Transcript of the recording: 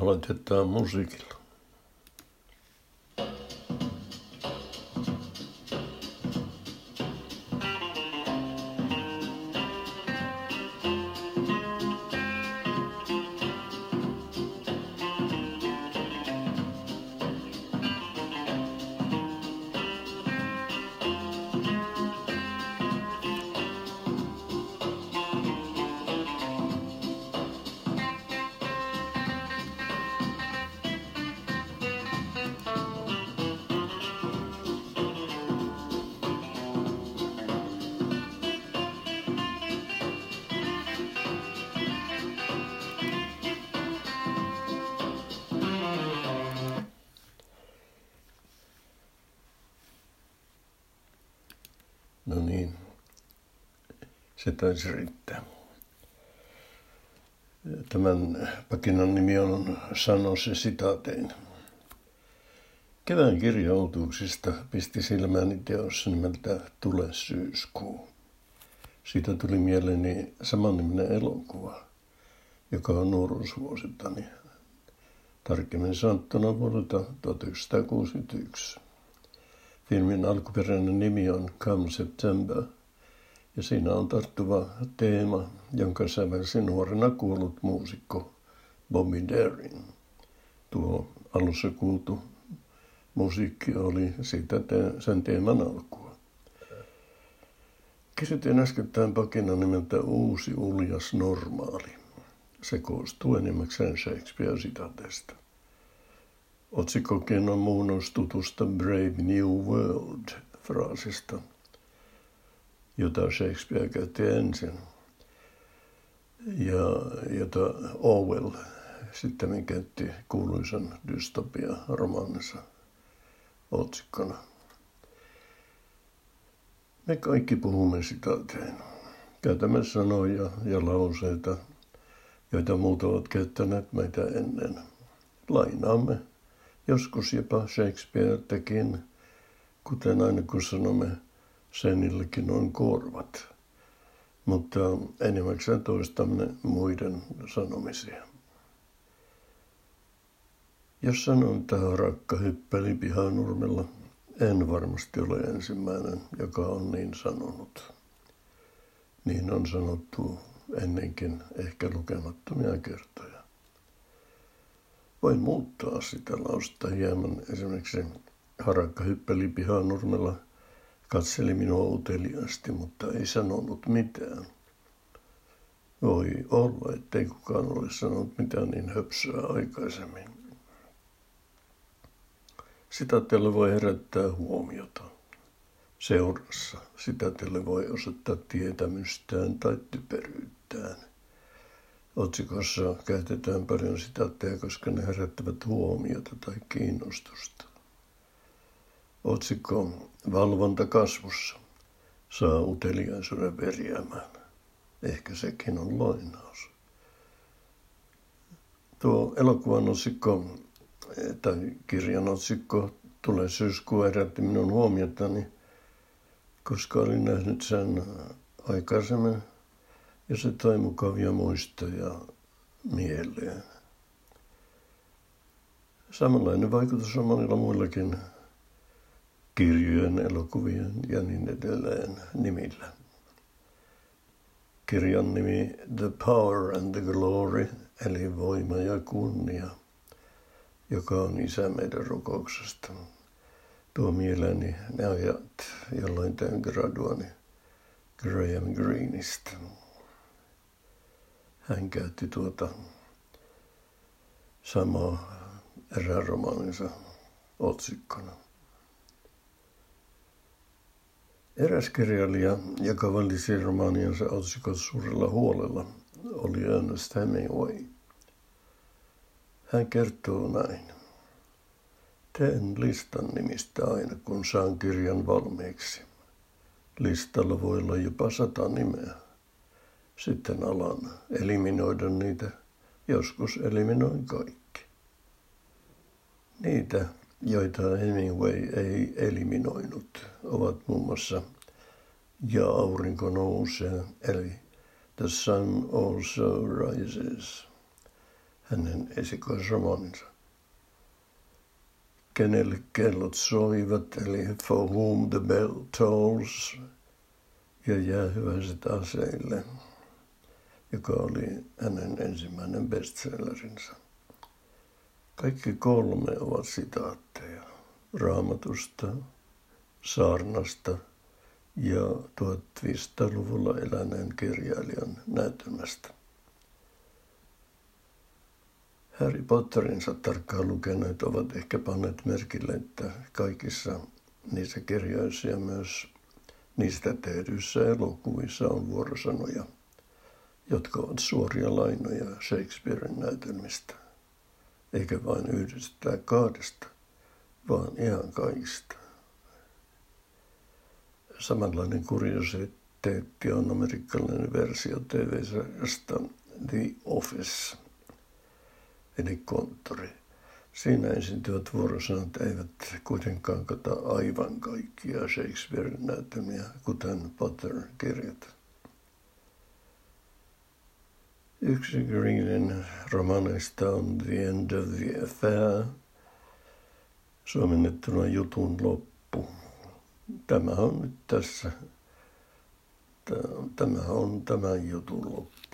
aloitetta musiikilla. No niin, se taisi riittää. Tämän pakinan nimi on Sano se sitaatein. Kevään kirjautuuksista pisti silmäni teos nimeltä Tule syyskuu. Siitä tuli mieleeni samanniminen elokuva, joka on nuoruusvuosittani. Tarkemmin sanottuna vuodelta 1961. Filmin alkuperäinen nimi on Come September, ja siinä on tarttuva teema, jonka sävelsi nuorena kuollut muusikko Bobby Darin. Tuo alussa kuultu musiikki oli siitä te- sen teeman alkua. Kysyttiin äskettäin pakina nimeltä Uusi uljas normaali. Se koostuu enimmäkseen Shakespeare-sitateista. Otsikkokin on muunnus tutusta Brave New World-fraasista, jota Shakespeare käytti ensin ja jota Orwell sitten käytti kuuluisan dystopia-romaanissa otsikkona. Me kaikki puhumme sitaatein. Käytämme sanoja ja lauseita, joita muut ovat käyttäneet meitä ennen. Lainaamme Joskus jopa Shakespeare tekin, kuten aina kun sanomme, senillekin on korvat. Mutta enimmäkseen toistamme muiden sanomisia. Jos sanon, että rakka hyppeli pihanurmella, en varmasti ole ensimmäinen, joka on niin sanonut. Niin on sanottu ennenkin ehkä lukemattomia kertoja voin muuttaa sitä lausta hieman. Esimerkiksi harakka hyppeli pihanurmella, katseli minua uteliaasti, mutta ei sanonut mitään. Voi olla, ettei kukaan ole sanonut mitään niin höpsöä aikaisemmin. Sitä teille voi herättää huomiota. Seurassa sitä teille voi osoittaa tietämystään tai typeryyttään – Otsikossa käytetään paljon sitaatteja, koska ne herättävät huomiota tai kiinnostusta. Otsikko Valvonta kasvussa saa uteliaisuuden verjäämään. Ehkä sekin on lainaus. Tuo elokuvan otsikko tai kirjan otsikko tulee syyskuun herätti minun huomiotani, koska olin nähnyt sen aikaisemmin ja se toi mukavia muistoja mieleen. Samanlainen vaikutus on monilla muillakin kirjojen, elokuvien ja niin edelleen nimillä. Kirjan nimi The Power and the Glory, eli voima ja kunnia, joka on isä meidän rukouksesta. Tuo mieleeni ne ajat, jolloin teen graduani Graham Greenistä hän käytti tuota samaa eräänromaaninsa otsikkona. Eräs kirjailija, joka valisi romaaniansa otsikot suurella huolella, oli Ernest Hemingway. Hän kertoo näin. Teen listan nimistä aina, kun saan kirjan valmiiksi. Listalla voi olla jopa sata nimeä sitten alan eliminoida niitä. Joskus eliminoin kaikki. Niitä, joita Hemingway ei eliminoinut, ovat muun muassa Ja aurinko nousee, eli The Sun Also Rises. hänen esikoisromaninsa. Kenelle kellot soivat, eli For Whom the Bell Tolls, ja jäähyväiset aseille, joka oli hänen ensimmäinen bestsellerinsä. Kaikki kolme ovat sitaatteja raamatusta, saarnasta ja 1500-luvulla eläneen kirjailijan näytelmästä. Harry Potterinsa tarkkaan lukeneet ovat ehkä panneet merkille, että kaikissa niissä kirjoissa ja myös niistä tehdyissä elokuvissa on vuorosanoja, jotka ovat suoria lainoja Shakespearein näytelmistä, eikä vain yhdestä tai kahdesta, vaan ihan kaikista. Samanlainen kuriositeetti on amerikkalainen versio TV-sarjasta The Office, eli konttori. Siinä esiintyvät vuorosanat eivät kuitenkaan kata aivan kaikkia Shakespearein näytelmiä, kuten Potter kirjat. Yksi Greenin romaneista on The End of the Affair, suomennettuna jutun loppu. Tämä on nyt tässä. Tämä on tämän jutun loppu.